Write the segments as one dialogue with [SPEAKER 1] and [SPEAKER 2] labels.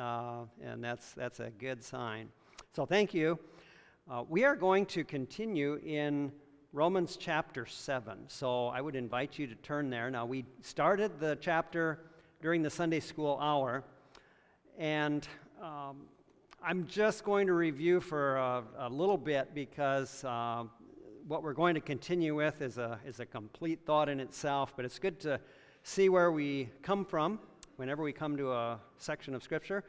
[SPEAKER 1] uh, and that's, that's a good sign. So thank you. Uh, we are going to continue in Romans chapter 7. So I would invite you to turn there. Now, we started the chapter during the Sunday school hour, and um, I'm just going to review for a, a little bit because uh, what we're going to continue with is a, is a complete thought in itself, but it's good to see where we come from whenever we come to a section of Scripture.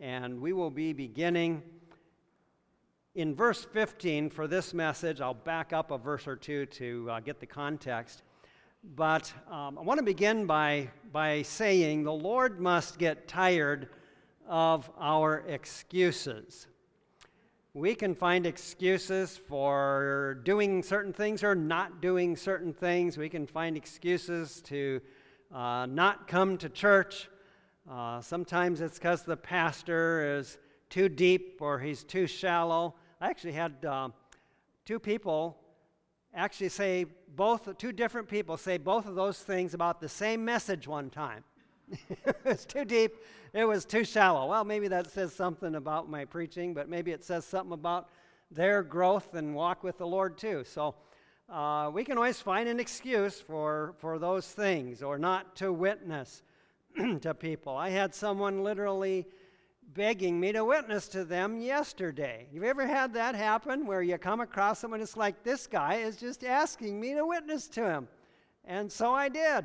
[SPEAKER 1] And we will be beginning in verse 15 for this message. I'll back up a verse or two to uh, get the context. But um, I want to begin by, by saying the Lord must get tired of our excuses. We can find excuses for doing certain things or not doing certain things. We can find excuses to uh, not come to church. Uh, sometimes it's because the pastor is too deep or he's too shallow. I actually had uh, two people actually say both, two different people say both of those things about the same message one time. it was too deep, it was too shallow. Well, maybe that says something about my preaching, but maybe it says something about their growth and walk with the Lord too. So uh, we can always find an excuse for, for those things or not to witness to people. I had someone literally begging me to witness to them yesterday. You've ever had that happen where you come across someone, it's like, this guy is just asking me to witness to him. And so I did.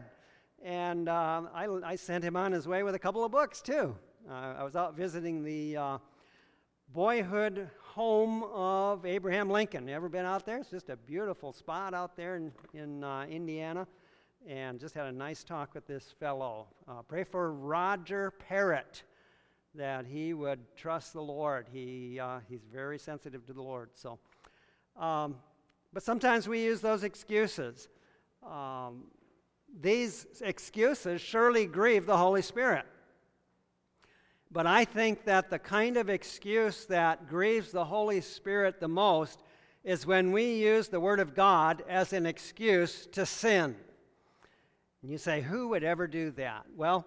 [SPEAKER 1] And uh, I, I, sent him on his way with a couple of books, too. Uh, I was out visiting the uh, boyhood home of Abraham Lincoln. Ever been out there? It's just a beautiful spot out there in, in uh, Indiana. And just had a nice talk with this fellow. Uh, pray for Roger Parrott that he would trust the Lord. He, uh, he's very sensitive to the Lord. So, um, but sometimes we use those excuses. Um, these excuses surely grieve the Holy Spirit. But I think that the kind of excuse that grieves the Holy Spirit the most is when we use the Word of God as an excuse to sin. And you say, who would ever do that? Well,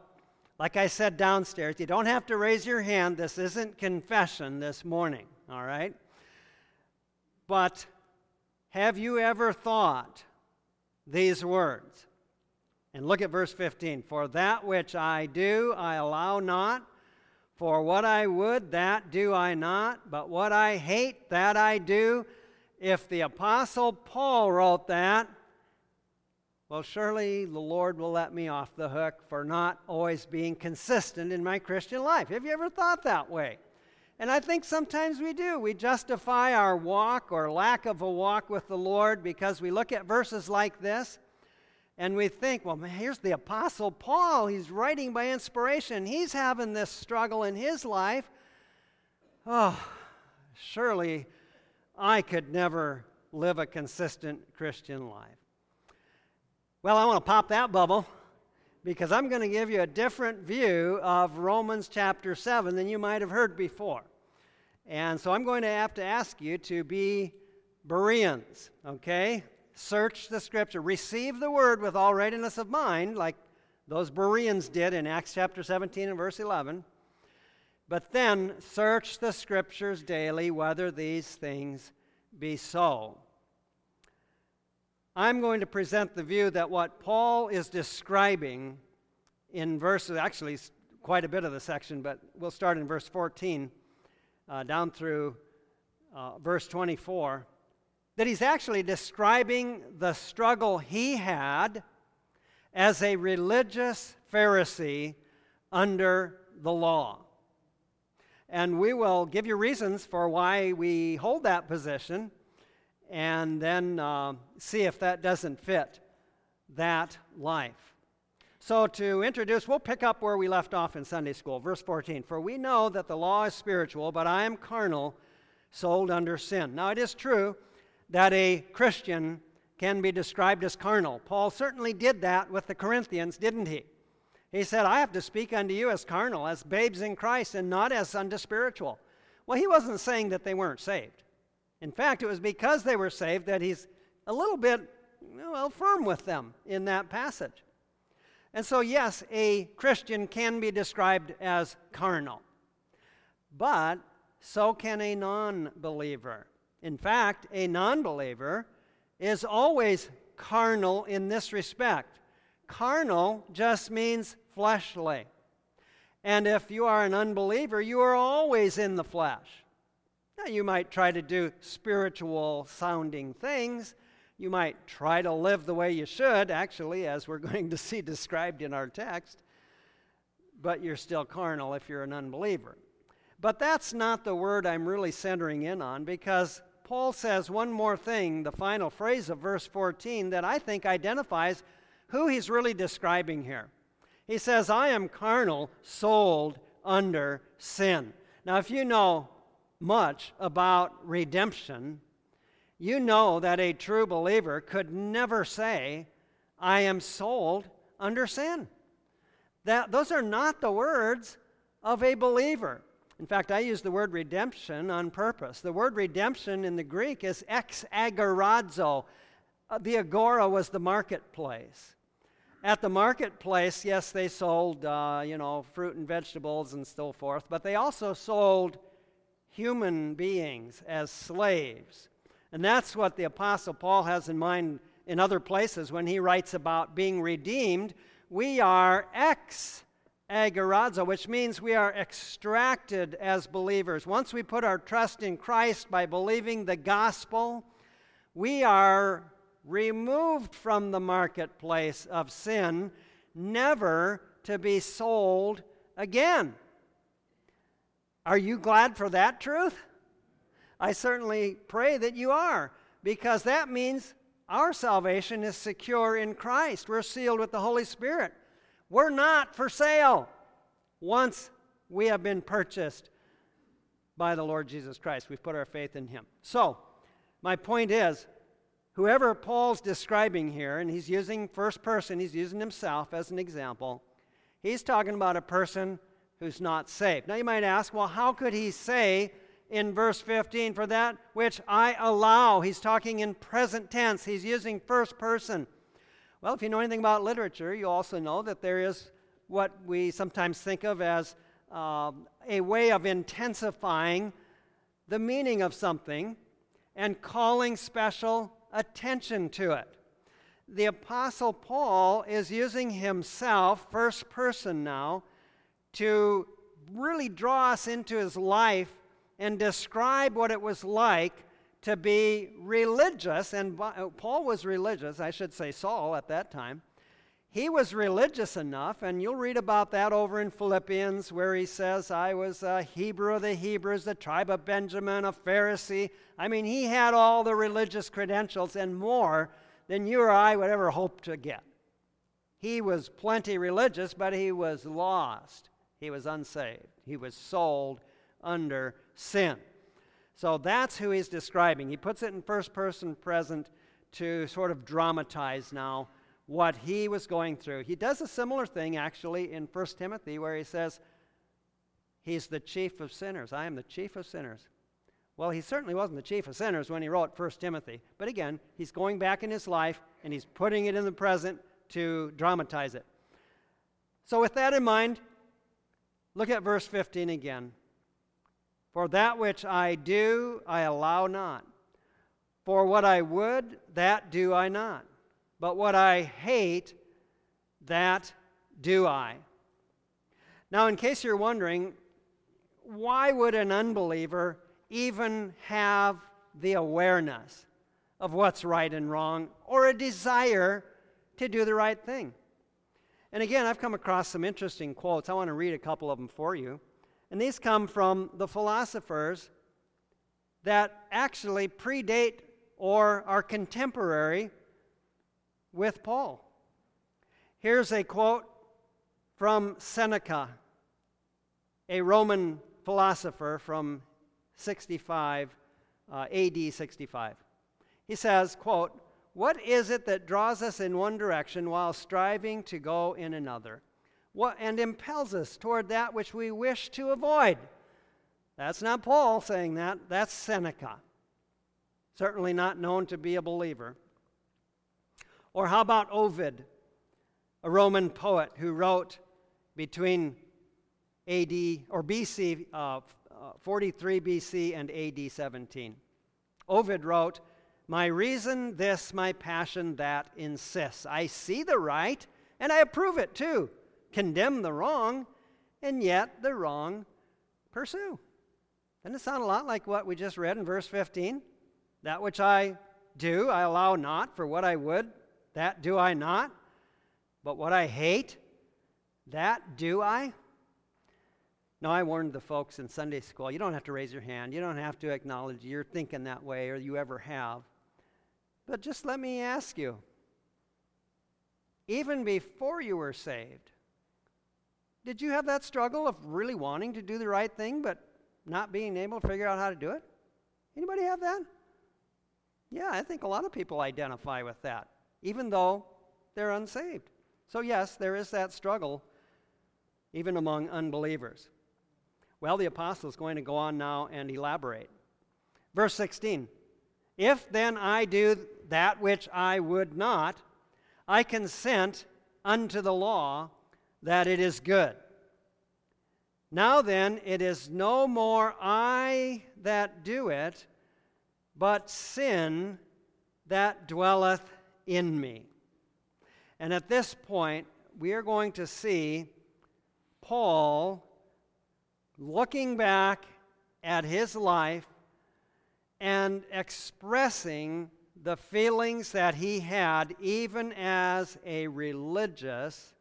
[SPEAKER 1] like I said downstairs, you don't have to raise your hand. This isn't confession this morning, all right? But have you ever thought these words? And look at verse 15. For that which I do, I allow not for what I would, that do I not, but what I hate, that I do. If the Apostle Paul wrote that, well, surely the Lord will let me off the hook for not always being consistent in my Christian life. Have you ever thought that way? And I think sometimes we do. We justify our walk or lack of a walk with the Lord because we look at verses like this and we think, well, man, here's the Apostle Paul. He's writing by inspiration. He's having this struggle in his life. Oh, surely I could never live a consistent Christian life. Well, I want to pop that bubble because I'm going to give you a different view of Romans chapter 7 than you might have heard before. And so I'm going to have to ask you to be Bereans, okay? Search the scripture, receive the word with all readiness of mind, like those Bereans did in Acts chapter 17 and verse 11. But then search the scriptures daily whether these things be so. I'm going to present the view that what Paul is describing in verses, actually, quite a bit of the section, but we'll start in verse 14 uh, down through uh, verse 24 that he's actually describing the struggle he had as a religious Pharisee under the law. And we will give you reasons for why we hold that position and then uh, see if that doesn't fit that life. So, to introduce, we'll pick up where we left off in Sunday school, verse 14. For we know that the law is spiritual, but I am carnal, sold under sin. Now, it is true that a Christian can be described as carnal. Paul certainly did that with the Corinthians, didn't he? He said, I have to speak unto you as carnal, as babes in Christ, and not as unto spiritual. Well, he wasn't saying that they weren't saved. In fact, it was because they were saved that he's a little bit, well, firm with them in that passage. And so, yes, a Christian can be described as carnal. but so can a non believer. In fact, a non believer is always carnal in this respect. Carnal just means fleshly. And if you are an unbeliever, you are always in the flesh. Now, you might try to do spiritual sounding things. You might try to live the way you should, actually, as we're going to see described in our text, but you're still carnal if you're an unbeliever. But that's not the word I'm really centering in on because Paul says one more thing, the final phrase of verse 14, that I think identifies who he's really describing here. He says, I am carnal, sold under sin. Now, if you know much about redemption, you know that a true believer could never say, I am sold under sin. That, those are not the words of a believer. In fact, I use the word redemption on purpose. The word redemption in the Greek is ex agorazo. Uh, the agora was the marketplace. At the marketplace, yes, they sold, uh, you know, fruit and vegetables and so forth, but they also sold human beings as slaves. And that's what the Apostle Paul has in mind in other places when he writes about being redeemed. We are ex agorazo, which means we are extracted as believers. Once we put our trust in Christ by believing the gospel, we are removed from the marketplace of sin, never to be sold again. Are you glad for that truth? I certainly pray that you are, because that means our salvation is secure in Christ. We're sealed with the Holy Spirit. We're not for sale once we have been purchased by the Lord Jesus Christ. We've put our faith in Him. So, my point is whoever Paul's describing here, and he's using first person, he's using himself as an example, he's talking about a person who's not saved. Now you might ask, well, how could he say in verse 15, for that which I allow? He's talking in present tense, he's using first person. Well, if you know anything about literature, you also know that there is what we sometimes think of as uh, a way of intensifying the meaning of something and calling special attention to it. The Apostle Paul is using himself, first person now, to really draw us into his life and describe what it was like to be religious. And uh, Paul was religious, I should say Saul at that time. He was religious enough, and you'll read about that over in Philippians, where he says, I was a Hebrew of the Hebrews, the tribe of Benjamin, a Pharisee. I mean, he had all the religious credentials and more than you or I would ever hope to get. He was plenty religious, but he was lost. He was unsaved. He was sold under sin. So that's who he's describing. He puts it in first person present to sort of dramatize now what he was going through. He does a similar thing actually in 1 Timothy where he says, He's the chief of sinners. I am the chief of sinners. Well, he certainly wasn't the chief of sinners when he wrote 1 Timothy. But again, he's going back in his life and he's putting it in the present to dramatize it. So, with that in mind, look at verse 15 again. For that which I do, I allow not. For what I would, that do I not. But what I hate, that do I. Now, in case you're wondering, why would an unbeliever even have the awareness of what's right and wrong or a desire to do the right thing? And again, I've come across some interesting quotes. I want to read a couple of them for you. And these come from the philosophers that actually predate or are contemporary with Paul. Here's a quote from Seneca, a Roman philosopher from 65 uh, AD 65. He says, quote, "What is it that draws us in one direction while striving to go in another? And impels us toward that which we wish to avoid?" That's not Paul saying that, that's Seneca. Certainly not known to be a believer. Or how about Ovid, a Roman poet who wrote between AD or BC uh, 43 BC and AD 17. Ovid wrote, My reason this, my passion that insists. I see the right, and I approve it too. Condemn the wrong, and yet the wrong pursue. Doesn't it sound a lot like what we just read in verse 15? That which I do, I allow not, for what I would, that do I not. But what I hate, that do I. Now, I warned the folks in Sunday school you don't have to raise your hand, you don't have to acknowledge you're thinking that way or you ever have. But just let me ask you even before you were saved, did you have that struggle of really wanting to do the right thing but not being able to figure out how to do it? Anybody have that? Yeah, I think a lot of people identify with that, even though they're unsaved. So, yes, there is that struggle even among unbelievers. Well, the apostle is going to go on now and elaborate. Verse 16 If then I do that which I would not, I consent unto the law that it is good. Now then, it is no more I that do it, but sin that dwelleth in me. And at this point, we are going to see Paul looking back at his life and expressing the feelings that he had even as a religious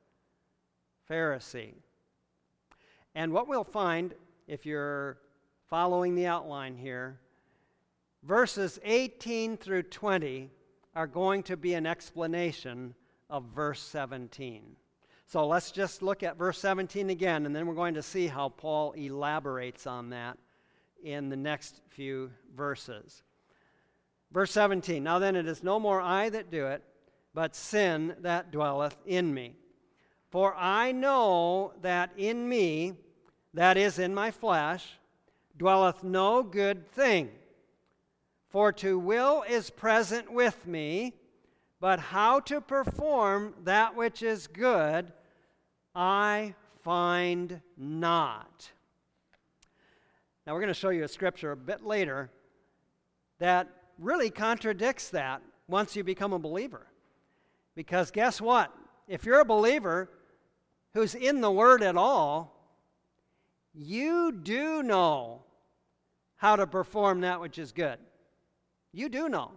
[SPEAKER 1] Pharisee. And what we'll find, if you're following the outline here, verses 18 through 20 are going to be an explanation of verse 17. So let's just look at verse 17 again, and then we're going to see how Paul elaborates on that in the next few verses. Verse 17 Now then, it is no more I that do it, but sin that dwelleth in me. For I know that in me, that is in my flesh, dwelleth no good thing. For to will is present with me but how to perform that which is good, I find not. Now, we're going to show you a scripture a bit later that really contradicts that once you become a believer. Because guess what? If you're a believer who's in the Word at all, you do know how to perform that which is good. You do know.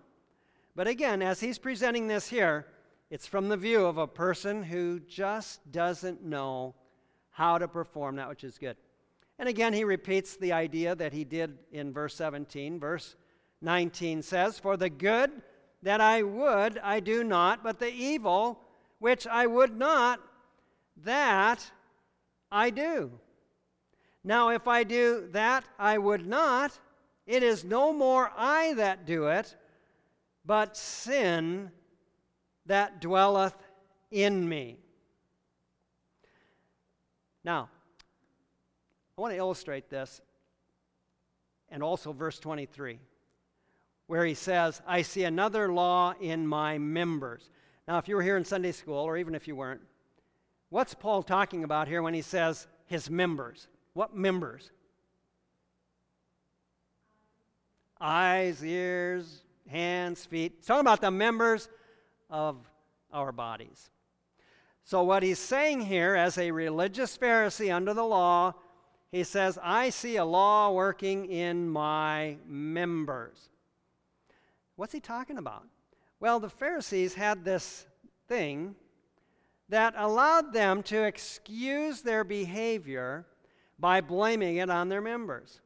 [SPEAKER 1] But again, as he's presenting this here, it's from the view of a person who just doesn't know how to perform that which is good. And again, he repeats the idea that he did in verse 17. Verse 19 says, For the good that I would, I do not, but the evil which I would not, that I do. Now, if I do that I would not, it is no more I that do it but sin that dwelleth in me. Now, I want to illustrate this, and also verse 23, where he says, I see another law in my members. Now, if you were here in Sunday school, or even if you weren't, what's Paul talking about here when he says his members? What members? Eyes, ears, hands, feet. It's talking about the members of our bodies. So, what he's saying here, as a religious Pharisee under the law, he says, I see a law working in my members. What's he talking about? Well, the Pharisees had this thing that allowed them to excuse their behavior by blaming it on their members.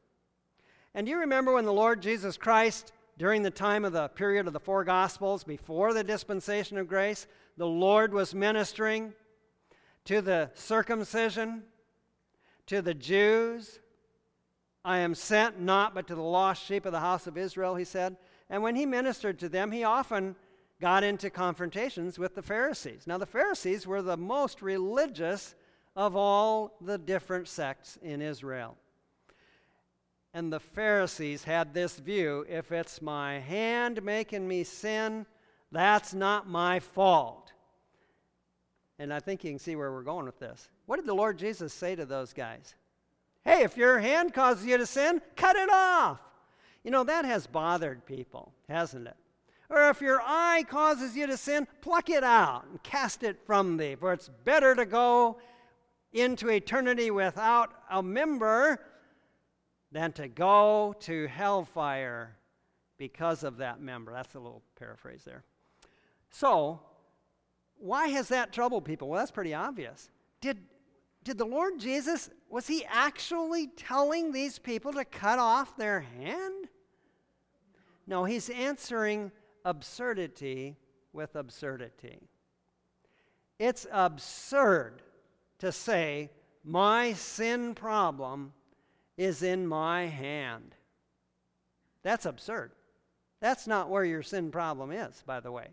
[SPEAKER 1] And do you remember when the Lord Jesus Christ during the time of the period of the four Gospels, before the dispensation of grace, the Lord was ministering to the circumcision, to the Jews. I am sent not but to the lost sheep of the house of Israel, he said. And when he ministered to them, he often got into confrontations with the Pharisees. Now, the Pharisees were the most religious of all the different sects in Israel and the Pharisees had this view if it's my hand making me sin, that's not my fault. And I think you can see where we're going with this. What did the Lord Jesus say to those guys? Hey, if your hand causes you to sin, cut it off. You know, that has bothered people, hasn't it? Or if your eye causes you to sin, pluck it out and cast it from thee. For it's better to go into eternity without a member than to go to hellfire because of that member. That's a little paraphrase there. So, why has that troubled people? Well, that's pretty obvious. Did, did the Lord Jesus, was he actually telling these people to cut off their hand? No, he's answering absurdity with absurdity. It's absurd to say, my sin problem is in my hand. That's absurd. That's not where your sin problem is, by the way.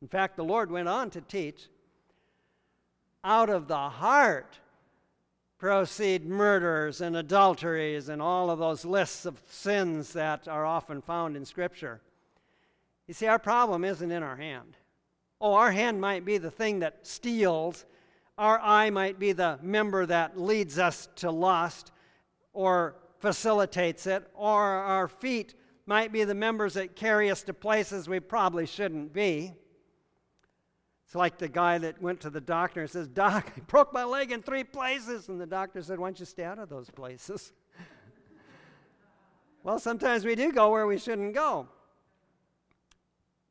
[SPEAKER 1] In fact, the Lord went on to teach out of the heart proceed murders and adulteries and all of those lists of sins that are often found in Scripture. You see, our problem isn't in our hand. Oh, our hand might be the thing that steals, our eye might be the member that leads us to lust or facilitates it, or our feet might be the members that carry us to places we probably shouldn't be. It's like the guy that went to the doctor and says, Doc, I broke my leg in three places. And the doctor said, Why don't you stay out of those places? well, sometimes we do go where we shouldn't go.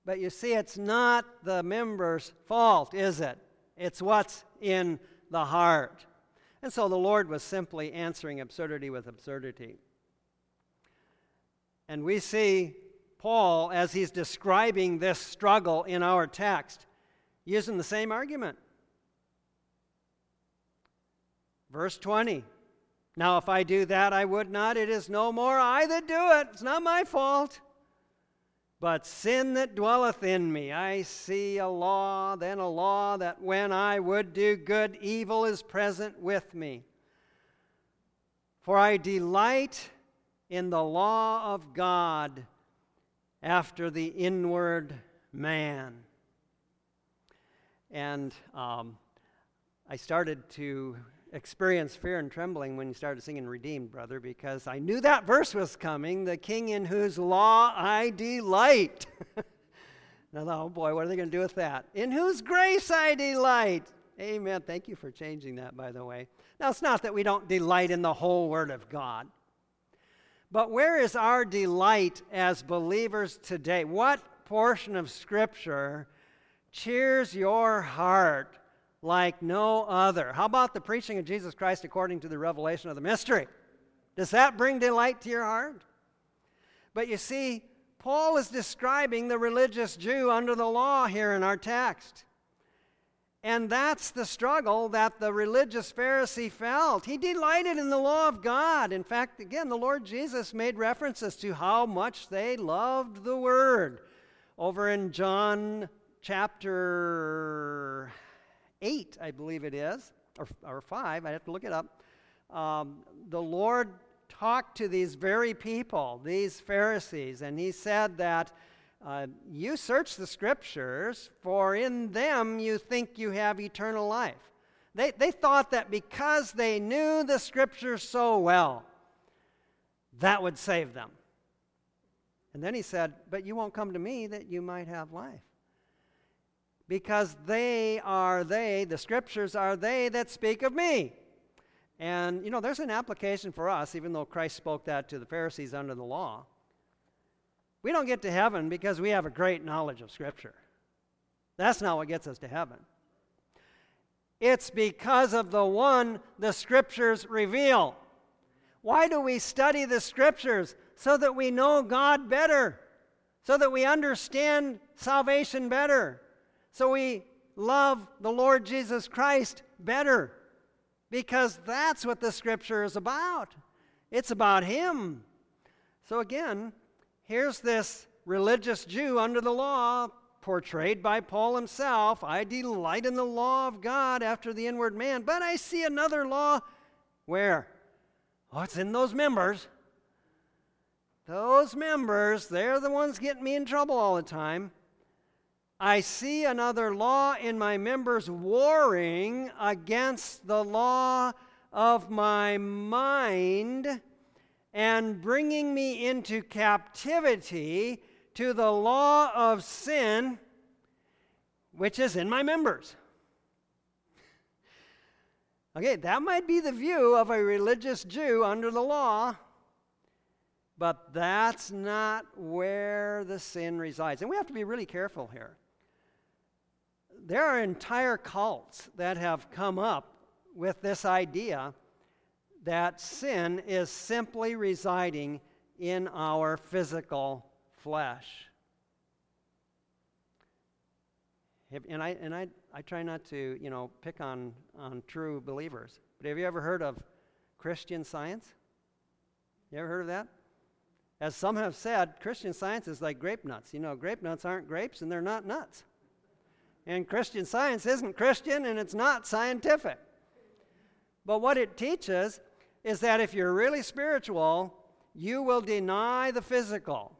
[SPEAKER 1] But you see, it's not the member's fault, is it? It's what's in the heart. And so the Lord was simply answering absurdity with absurdity. And we see Paul, as he's describing this struggle in our text, using the same argument. Verse 20. Now, if I do that, I would not. It is no more I that do it. It's not my fault. But sin that dwelleth in me, I see a law, then a law that when I would do good, evil is present with me. For I delight in the law of God after the inward man. And um, I started to experience fear and trembling when you started singing Redeemed, brother, because I knew that verse was coming the king in whose law I delight. now, oh boy, what are they going to do with that? In whose grace I delight. Amen. Thank you for changing that, by the way. Now, it's not that we don't delight in the whole Word of God. But where is our delight as believers today? What portion of Scripture cheers your heart like no other? How about the preaching of Jesus Christ according to the revelation of the mystery? Does that bring delight to your heart? But you see, Paul is describing the religious Jew under the law here in our text. And that's the struggle that the religious Pharisee felt. He delighted in the law of God. In fact, again, the Lord Jesus made references to how much they loved the Word. Over in John chapter 8, I believe it is, or, or 5, I have to look it up. Um, the Lord talked to these very people, these Pharisees, and he said that uh, you search the scriptures, for in them you think you have eternal life. They, they thought that because they knew the scriptures so well, that would save them. And then he said, But you won't come to me that you might have life. Because they are they, the scriptures are they that speak of me. And, you know, there's an application for us, even though Christ spoke that to the Pharisees under the law. We don't get to heaven because we have a great knowledge of Scripture. That's not what gets us to heaven. It's because of the one the Scriptures reveal. Why do we study the Scriptures? So that we know God better, so that we understand salvation better, so we love the Lord Jesus Christ better, because that's what the Scripture is about. It's about Him. So again, here's this religious Jew under the law, portrayed by Paul himself. I delight in the law of God after the inward man, but I see another law. Where? Oh, it's in those members. Those members, they're the ones getting me in trouble all the time. I see another law in my members warring against the law of my mind and bringing me into captivity to the law of sin which is in my members. Okay, that might be the view of a religious Jew under the law, but that's not where the sin resides. And we have to be really careful here. There are entire cults that have come up with this idea that sin is simply residing in our physical flesh. And I, and I, I try not to, you know, pick on, on true believers. But have you ever heard of Christian science? You ever heard of that? As some have said, Christian science is like grape nuts. You know, grape nuts aren't grapes and they're not nuts. And Christian science isn't Christian and it's not scientific. But what it teaches is that if you're really spiritual, you will deny the physical.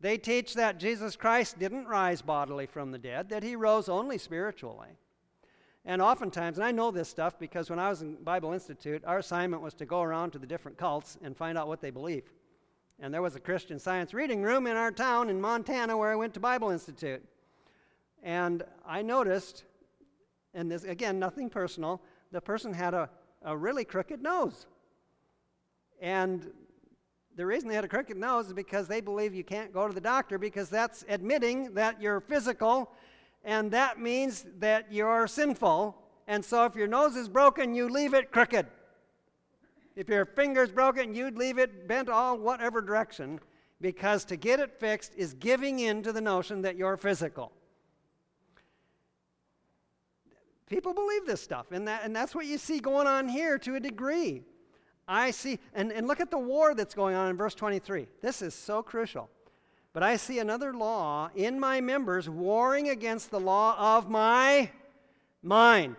[SPEAKER 1] They teach that Jesus Christ didn't rise bodily from the dead, that he rose only spiritually. And oftentimes, and I know this stuff because when I was in Bible Institute, our assignment was to go around to the different cults and find out what they believe. And there was a Christian science reading room in our town in Montana where I went to Bible Institute. And I noticed, and this, again, nothing personal, the person had a, a really crooked nose. And the reason they had a crooked nose is because they believe you can't go to the doctor because that's admitting that you're physical, and that means that you're sinful. And so if your nose is broken, you leave it crooked. If your finger's broken, you'd leave it bent all whatever direction because to get it fixed is giving in to the notion that you're physical. People believe this stuff, and, that, and that's what you see going on here to a degree. I see, and, and look at the war that's going on in verse 23. This is so crucial. But I see another law in my members warring against the law of my mind.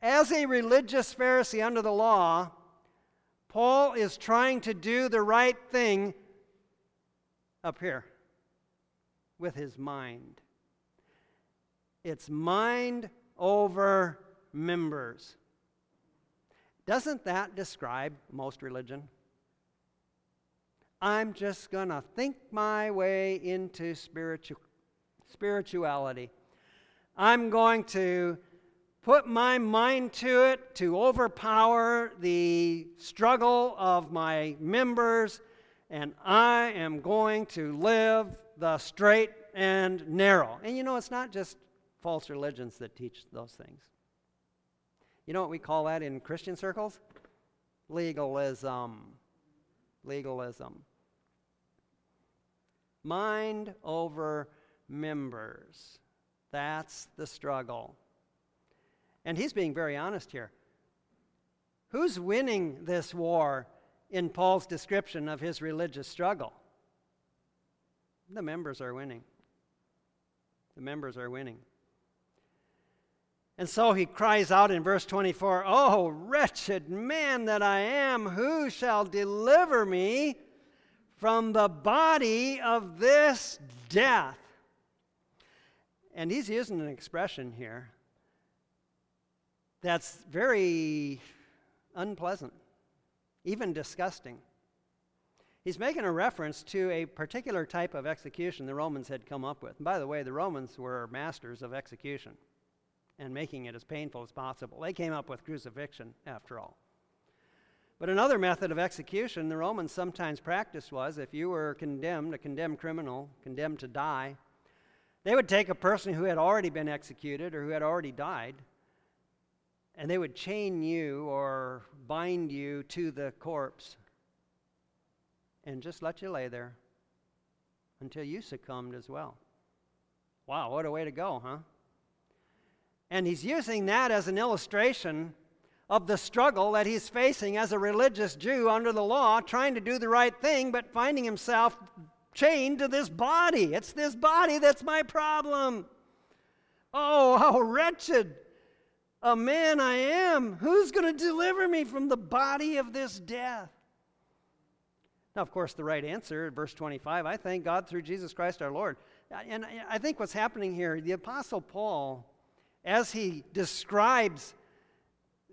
[SPEAKER 1] As a religious Pharisee under the law, Paul is trying to do the right thing up here with his mind. It's mind over members. Doesn't that describe most religion? I'm just going to think my way into spiritu- spirituality. I'm going to put my mind to it to overpower the struggle of my members, and I am going to live the straight and narrow. And you know, it's not just false religions that teach those things. You know what we call that in Christian circles? Legalism. Legalism. Mind over members. That's the struggle. And he's being very honest here. Who's winning this war in Paul's description of his religious struggle? The members are winning. The members are winning. And so he cries out in verse 24, Oh, wretched man that I am, who shall deliver me from the body of this death? And he's using an expression here that's very unpleasant, even disgusting. He's making a reference to a particular type of execution the Romans had come up with. And by the way, the Romans were masters of execution and making it as painful as possible. They came up with crucifixion, after all. But another method of execution the Romans sometimes practiced was if you were condemned, a condemned criminal, condemned to die, they would take a person who had already been executed or who had already died, and they would chain you or bind you to the corpse and just let you lay there until you succumbed as well. Wow, what a way to go, huh? And he's using that as an illustration of the struggle that he's facing as a religious Jew under the law, trying to do the right thing, but finding himself chained to this body. It's this body that's my problem. Oh, how wretched a man I am. Who's going to deliver me from the body of this death? Now, of course, the right answer, verse 25, I thank God through Jesus Christ our Lord. And I think what's happening here, the Apostle Paul as he describes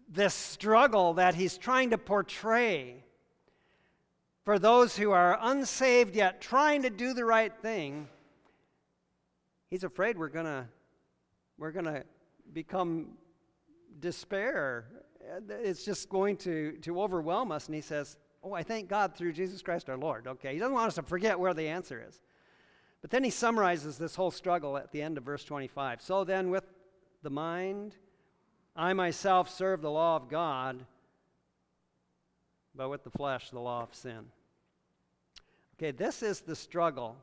[SPEAKER 1] this struggle that he's trying to portray for those who are unsaved yet trying to do the right thing, he's afraid we're going to we're going to become despair. It's just going to, to overwhelm us. And he says, Oh, I thank God through Jesus Christ our Lord. Okay, he doesn't want us to forget where the answer is. But then he summarizes this whole struggle at the end of verse 25. So then, with the mind, I myself serve the law of God, but with the flesh, the law of sin. Okay, this is the struggle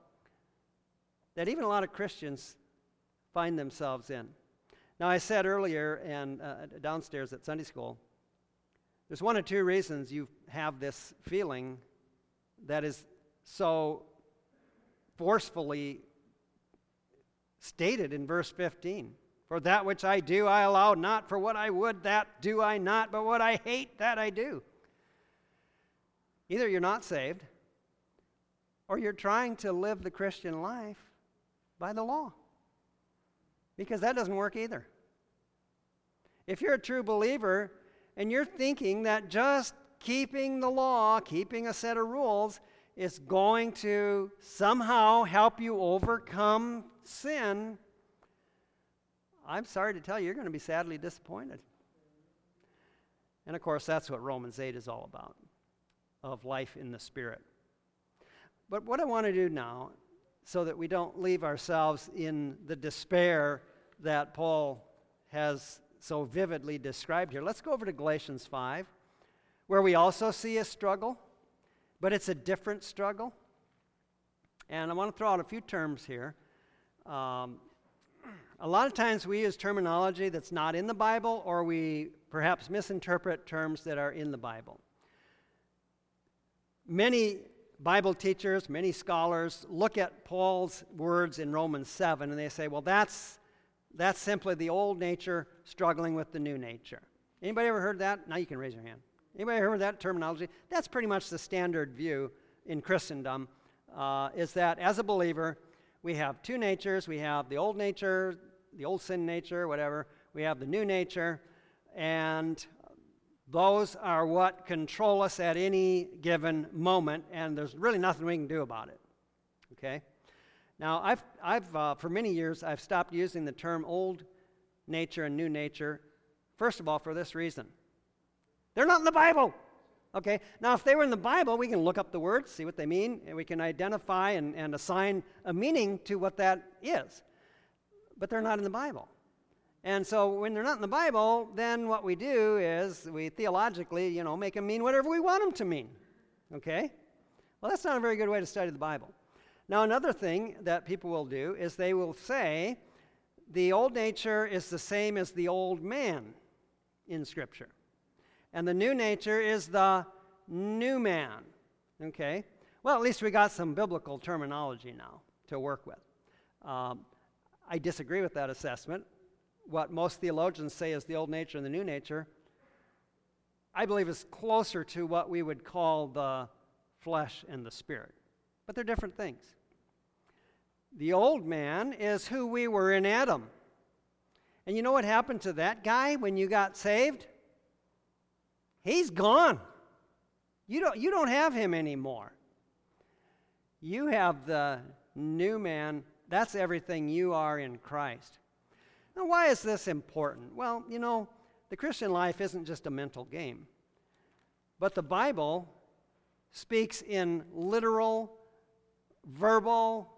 [SPEAKER 1] that even a lot of Christians find themselves in. Now, I said earlier and uh, downstairs at Sunday school, there's one or two reasons you have this feeling that is so forcefully stated in verse 15. For that which I do, I allow not. For what I would, that do I not. But what I hate, that I do. Either you're not saved, or you're trying to live the Christian life by the law. Because that doesn't work either. If you're a true believer and you're thinking that just keeping the law, keeping a set of rules, is going to somehow help you overcome sin, I'm sorry to tell you, you're going to be sadly disappointed. And of course, that's what Romans 8 is all about of life in the Spirit. But what I want to do now, so that we don't leave ourselves in the despair that Paul has so vividly described here, let's go over to Galatians 5, where we also see a struggle, but it's a different struggle. And I want to throw out a few terms here. Um, a lot of times we use terminology that's not in the Bible, or we perhaps misinterpret terms that are in the Bible. Many Bible teachers, many scholars look at Paul's words in Romans 7 and they say, well, that's, that's simply the old nature struggling with the new nature. Anybody ever heard that? Now you can raise your hand. Anybody heard that terminology? That's pretty much the standard view in Christendom, uh, is that as a believer, we have two natures. We have the old nature, the old sin nature, whatever. We have the new nature, and those are what control us at any given moment, and there's really nothing we can do about it. Okay? Now, I've, I've uh, for many years, I've stopped using the term old nature and new nature, first of all, for this reason. They're not in the Bible. Okay? Now, if they were in the Bible, we can look up the words, see what they mean, and we can identify and, and assign a meaning to what that is but they're not in the Bible. And so when they're not in the Bible, then what we do is we theologically, you know, make them mean whatever we want them to mean. Okay? Well, that's not a very good way to study the Bible. Now, another thing that people will do is they will say the old nature is the same as the old man in Scripture, and the new nature is the new man. Okay? Well, at least we got some biblical terminology now to work with. Um, I disagree with that assessment. What most theologians say is the old nature and the new nature, I believe is closer to what we would call the flesh and the spirit. But they're different things. The old man is who we were in Adam. And you know what happened to that guy when you got saved? He's gone. You don't, you don't have him anymore. You have the new man that's everything you are in Christ. Now, why is this important? Well, you know, the Christian life isn't just a mental game, but the Bible speaks in literal, verbal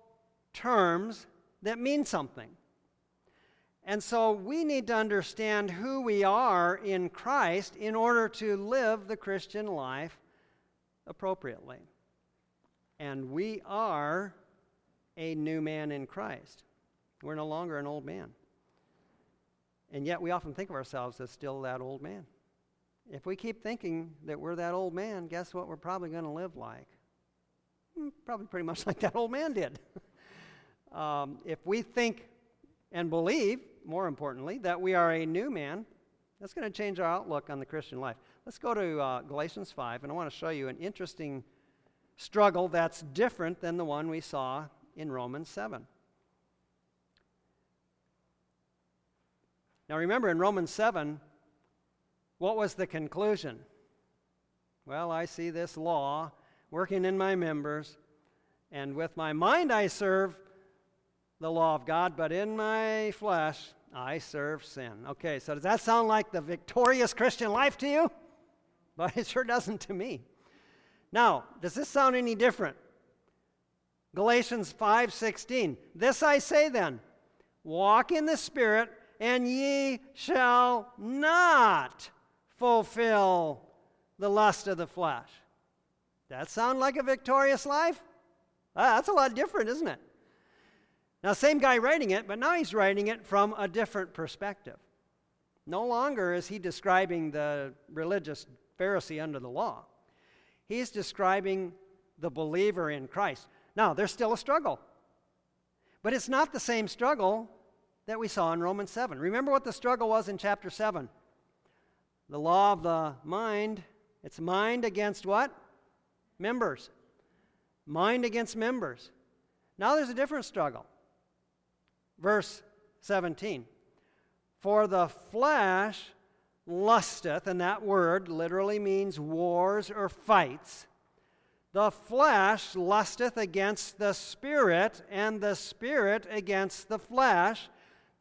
[SPEAKER 1] terms that mean something. And so we need to understand who we are in Christ in order to live the Christian life appropriately. And we are a new man in Christ. We're no longer an old man. And yet we often think of ourselves as still that old man. If we keep thinking that we're that old man, guess what we're probably going to live like? Hmm, probably pretty much like that old man did. um, if we think and believe, more importantly, that we are a new man, that's going to change our outlook on the Christian life. Let's go to uh, Galatians 5, and I want to show you an interesting struggle that's different than the one we saw in Romans 7. Now remember, in Romans 7, what was the conclusion? Well, I see this law working in my members, and with my mind I serve the law of God, but in my flesh I serve sin. Okay, so does that sound like the victorious Christian life to you? But it sure doesn't to me. Now, does this sound any different? Galatians 5:16. This I say then, walk in the spirit and ye shall not fulfill the lust of the flesh. That sound like a victorious life? Ah, that's a lot different, isn't it? Now, same guy writing it, but now he's writing it from a different perspective. No longer is he describing the religious Pharisee under the law. He's describing the believer in Christ. Now, there's still a struggle, but it's not the same struggle that we saw in Romans 7. Remember what the struggle was in chapter 7? The law of the mind, it's mind against what? Members. Mind against members. Now there's a different struggle. Verse 17. For the flesh lusteth, and that word literally means wars or fights. The flesh lusteth against the spirit, and the spirit against the flesh.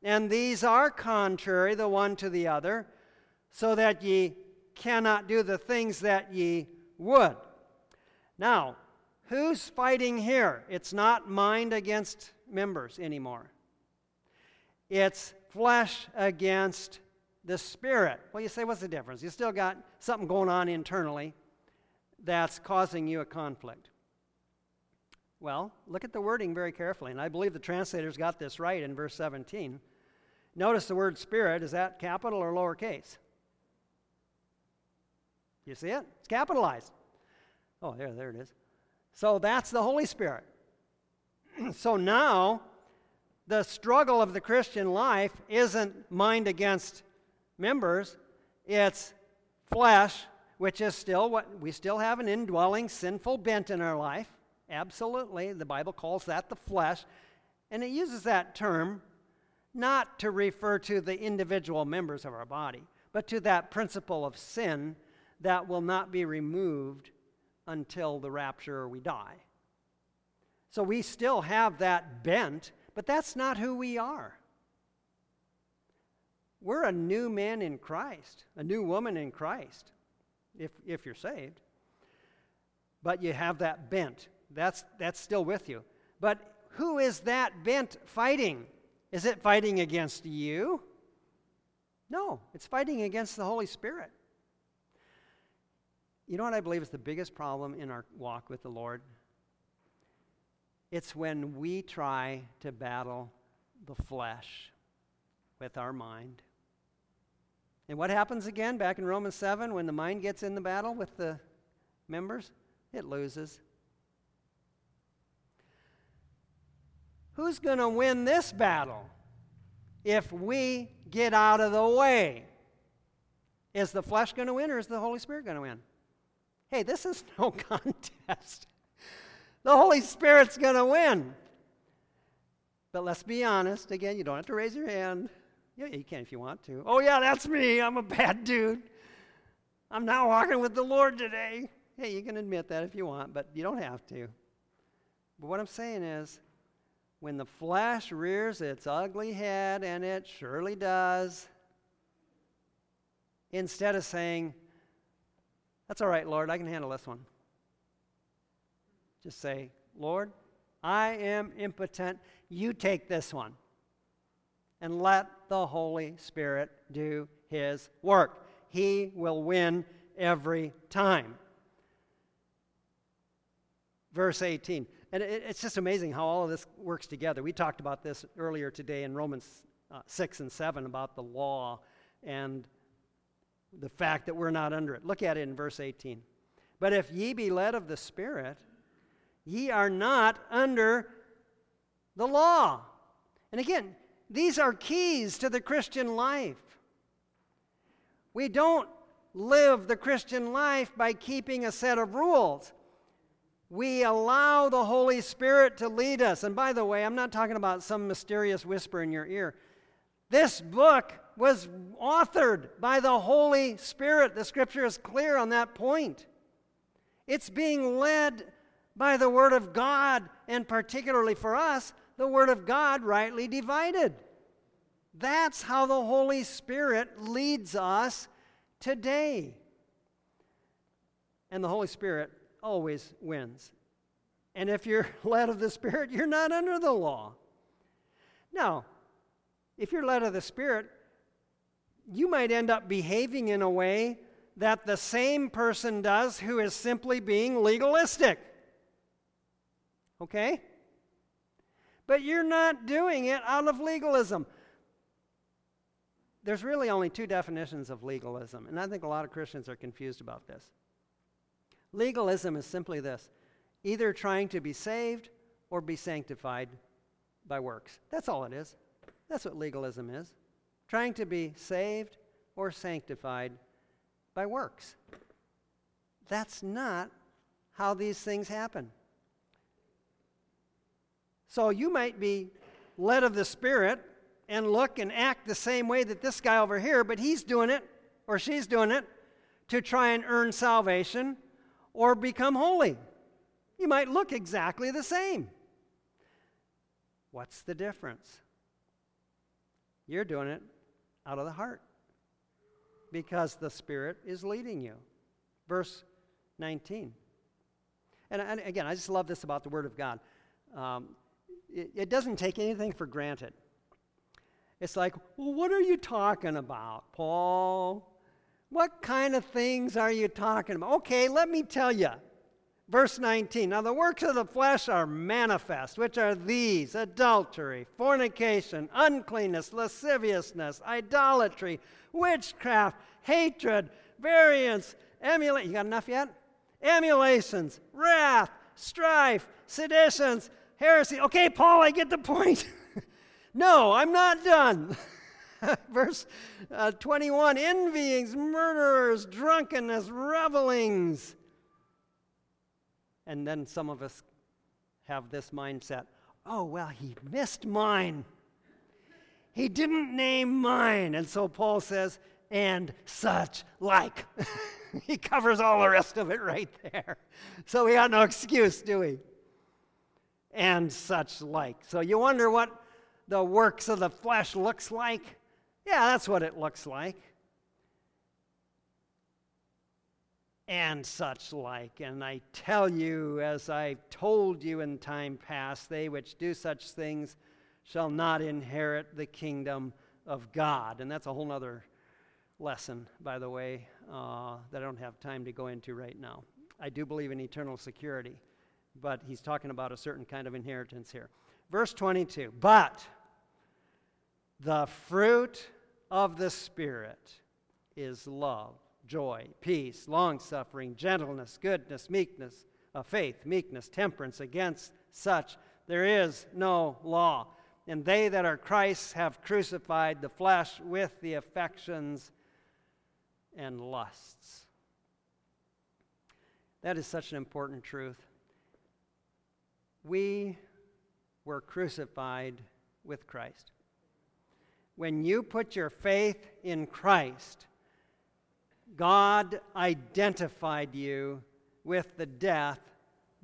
[SPEAKER 1] And these are contrary the one to the other, so that ye cannot do the things that ye would. Now, who's fighting here? It's not mind against members anymore. It's flesh against the spirit. Well, you say, what's the difference? You still got something going on internally that's causing you a conflict. Well, look at the wording very carefully, and I believe the translators got this right in verse 17. Notice the word spirit, is that capital or lowercase? You see it? It's capitalized. Oh, there, there it is. So that's the Holy Spirit. so now, the struggle of the Christian life isn't mind against members, it's flesh, which is still what we still have an indwelling sinful bent in our life. Absolutely. The Bible calls that the flesh. And it uses that term not to refer to the individual members of our body, but to that principle of sin that will not be removed until the rapture or we die. So we still have that bent, but that's not who we are. We're a new man in Christ, a new woman in Christ, if, if you're saved. But you have that bent. That's, that's still with you. But who is that bent fighting? Is it fighting against you? No, it's fighting against the Holy Spirit. You know what I believe is the biggest problem in our walk with the Lord? It's when we try to battle the flesh with our mind. And what happens again back in Romans 7 when the mind gets in the battle with the members? It loses. Who's going to win this battle if we get out of the way? Is the flesh going to win or is the Holy Spirit going to win? Hey, this is no contest. The Holy Spirit's going to win. But let's be honest. Again, you don't have to raise your hand. Yeah, you can if you want to. Oh, yeah, that's me. I'm a bad dude. I'm not walking with the Lord today. Hey, you can admit that if you want, but you don't have to. But what I'm saying is, when the flesh rears its ugly head, and it surely does, instead of saying, That's all right, Lord, I can handle this one, just say, Lord, I am impotent. You take this one and let the Holy Spirit do his work. He will win every time. Verse 18. And it, it's just amazing how all of this works together. We talked about this earlier today in Romans uh, 6 and 7 about the law and the fact that we're not under it. Look at it in verse 18. But if ye be led of the Spirit, ye are not under the law. And again, these are keys to the Christian life. We don't live the Christian life by keeping a set of rules. We allow the Holy Spirit to lead us. And by the way, I'm not talking about some mysterious whisper in your ear. This book was authored by the Holy Spirit. The scripture is clear on that point. It's being led by the Word of God, and particularly for us, the Word of God rightly divided. That's how the Holy Spirit leads us today. And the Holy Spirit always wins. And if you're led of the Spirit, you're not under the law. Now, if you're led of the Spirit, you might end up behaving in a way that the same person does who is simply being legalistic. Okay? But you're not doing it out of legalism. There's really only two definitions of legalism, and I think a lot of Christians are confused about this. Legalism is simply this either trying to be saved or be sanctified by works. That's all it is. That's what legalism is trying to be saved or sanctified by works. That's not how these things happen. So you might be led of the Spirit and look and act the same way that this guy over here, but he's doing it or she's doing it to try and earn salvation or become holy. You might look exactly the same. What's the difference? You're doing it out of the heart because the Spirit is leading you. Verse 19. And, and again, I just love this about the Word of God. Um, it, it doesn't take anything for granted. It's like, well, what are you talking about, Paul? What kind of things are you talking about? Okay, let me tell you. Verse 19 Now the works of the flesh are manifest, which are these adultery, fornication, uncleanness, lasciviousness, idolatry, witchcraft, hatred, variance, emulation. You got enough yet? Emulations, wrath, strife, seditions, heresy. Okay, Paul, I get the point. no, I'm not done. Verse uh, 21 envyings, murderers, drunkenness, revelings and then some of us have this mindset oh, well, he missed mine. He didn't name mine. And so Paul says, and such like. he covers all the rest of it right there. So we got no excuse, do we? And such like. So you wonder what the works of the flesh looks like? Yeah, that's what it looks like. and such like. And I tell you, as I've told you in time past, they which do such things shall not inherit the kingdom of God. And that's a whole other lesson, by the way, uh, that I don't have time to go into right now. I do believe in eternal security, but he's talking about a certain kind of inheritance here. Verse 22 But the fruit of the Spirit is love joy, peace, long suffering, gentleness, goodness, meekness, uh, faith, meekness, temperance. Against such there is no law. And they that are Christ's have crucified the flesh with the affections and lusts. That is such an important truth. We were crucified with Christ. When you put your faith in Christ, God identified you with the death,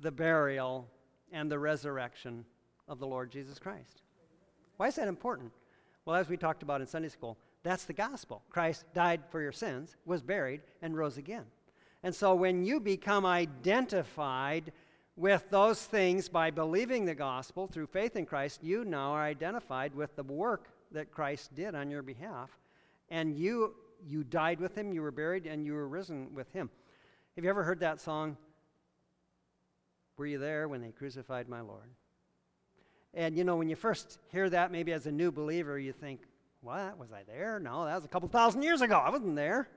[SPEAKER 1] the burial, and the resurrection of the Lord Jesus Christ. Why is that important? Well, as we talked about in Sunday school, that's the gospel. Christ died for your sins, was buried, and rose again. And so when you become identified with those things by believing the gospel through faith in Christ, you now are identified with the work that Christ did on your behalf. And you you died with him, you were buried, and you were risen with him. Have you ever heard that song? Were you there when they crucified my Lord? And you know, when you first hear that, maybe as a new believer, you think, what? Was I there? No, that was a couple thousand years ago. I wasn't there.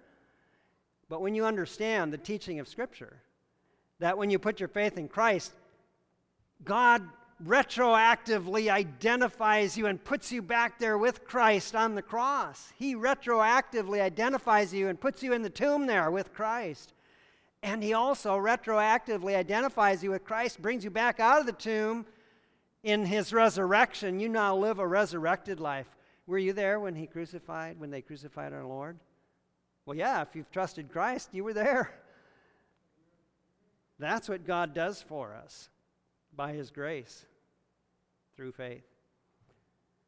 [SPEAKER 1] But when you understand the teaching of Scripture, that when you put your faith in Christ, God retroactively identifies you and puts you back there with Christ on the cross. He retroactively identifies you and puts you in the tomb there with Christ. And he also retroactively identifies you with Christ, brings you back out of the tomb in his resurrection. You now live a resurrected life Were you there when he crucified, when they crucified our Lord? Well, yeah, if you've trusted Christ, you were there. That's what God does for us by his grace through faith.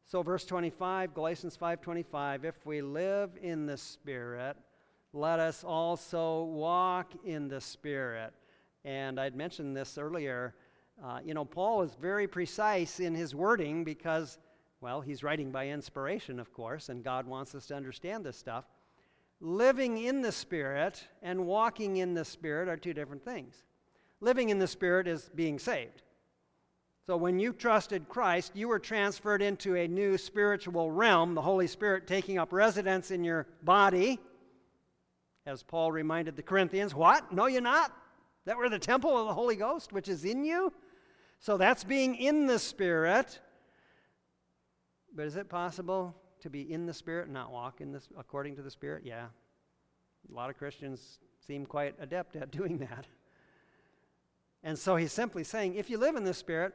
[SPEAKER 1] So verse 25, Galatians 5:25, if we live in the spirit, let us also walk in the spirit. And I'd mentioned this earlier. Uh, you know, Paul is very precise in his wording because, well, he's writing by inspiration, of course, and God wants us to understand this stuff. Living in the Spirit and walking in the Spirit are two different things. Living in the Spirit is being saved. So when you trusted Christ, you were transferred into a new spiritual realm, the Holy Spirit taking up residence in your body. As Paul reminded the Corinthians, what? No, you're not? That we're the temple of the Holy Ghost, which is in you? So that's being in the Spirit. But is it possible to be in the Spirit and not walk in this according to the Spirit? Yeah. A lot of Christians seem quite adept at doing that. And so he's simply saying, if you live in the Spirit,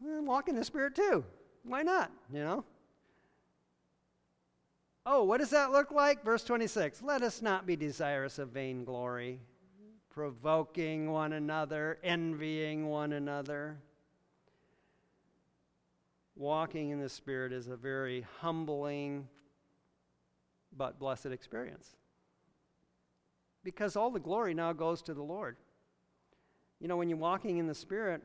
[SPEAKER 1] walk in the Spirit too. Why not? You know? Oh, what does that look like? Verse 26 Let us not be desirous of vainglory, provoking one another, envying one another. Walking in the Spirit is a very humbling but blessed experience. Because all the glory now goes to the Lord. You know, when you're walking in the Spirit,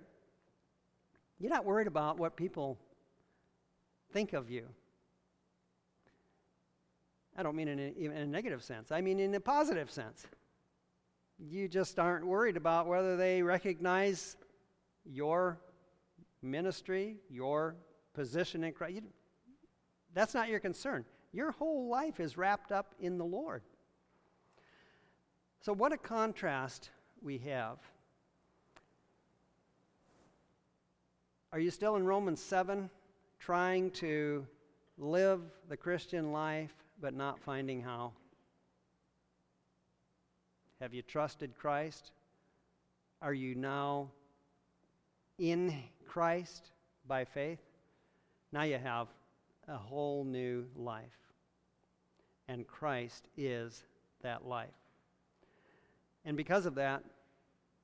[SPEAKER 1] you're not worried about what people think of you. I don't mean in a, in a negative sense, I mean in a positive sense. You just aren't worried about whether they recognize your ministry, your position in Christ. You, that's not your concern. Your whole life is wrapped up in the Lord. So, what a contrast we have. Are you still in Romans 7 trying to live the Christian life but not finding how? Have you trusted Christ? Are you now in Christ by faith? Now you have a whole new life. And Christ is that life. And because of that,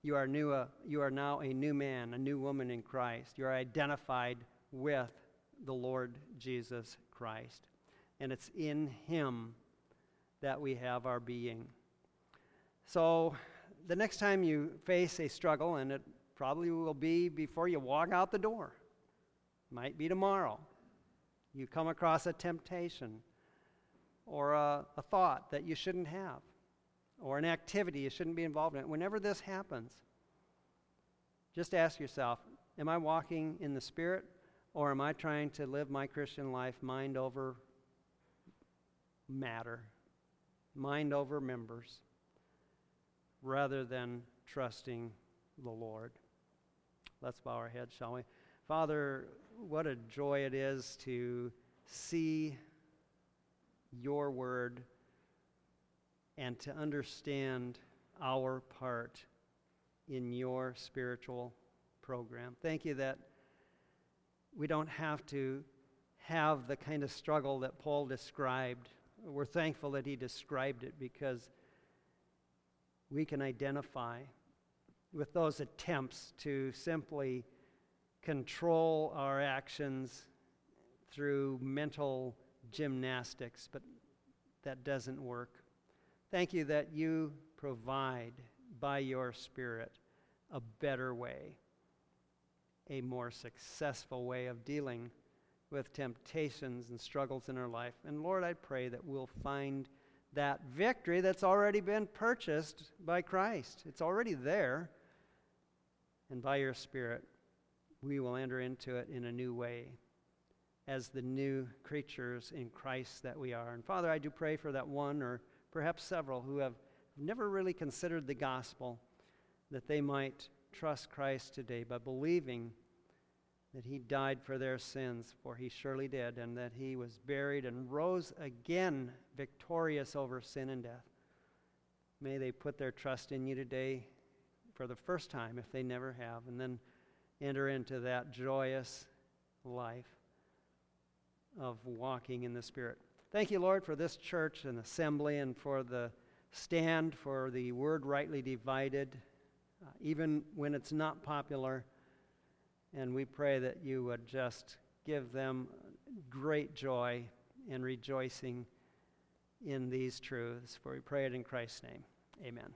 [SPEAKER 1] you are, new, uh, you are now a new man, a new woman in Christ. You are identified with the Lord Jesus Christ. And it's in Him that we have our being. So, the next time you face a struggle, and it probably will be before you walk out the door, might be tomorrow, you come across a temptation or a, a thought that you shouldn't have or an activity you shouldn't be involved in, whenever this happens, just ask yourself Am I walking in the Spirit, or am I trying to live my Christian life mind over matter, mind over members, rather than trusting the Lord? Let's bow our heads, shall we? Father, what a joy it is to see your word and to understand our part in your spiritual program. Thank you that we don't have to have the kind of struggle that Paul described. We're thankful that he described it because we can identify with those attempts to simply control our actions through mental gymnastics, but that doesn't work. Thank you that you provide by your Spirit a better way, a more successful way of dealing with temptations and struggles in our life. And Lord, I pray that we'll find that victory that's already been purchased by Christ. It's already there. And by your Spirit, we will enter into it in a new way as the new creatures in Christ that we are. And Father, I do pray for that one or perhaps several, who have never really considered the gospel, that they might trust Christ today by believing that he died for their sins, for he surely did, and that he was buried and rose again victorious over sin and death. May they put their trust in you today for the first time, if they never have, and then enter into that joyous life of walking in the Spirit. Thank you, Lord, for this church and assembly and for the stand for the word rightly divided, uh, even when it's not popular. And we pray that you would just give them great joy and rejoicing in these truths. For we pray it in Christ's name. Amen.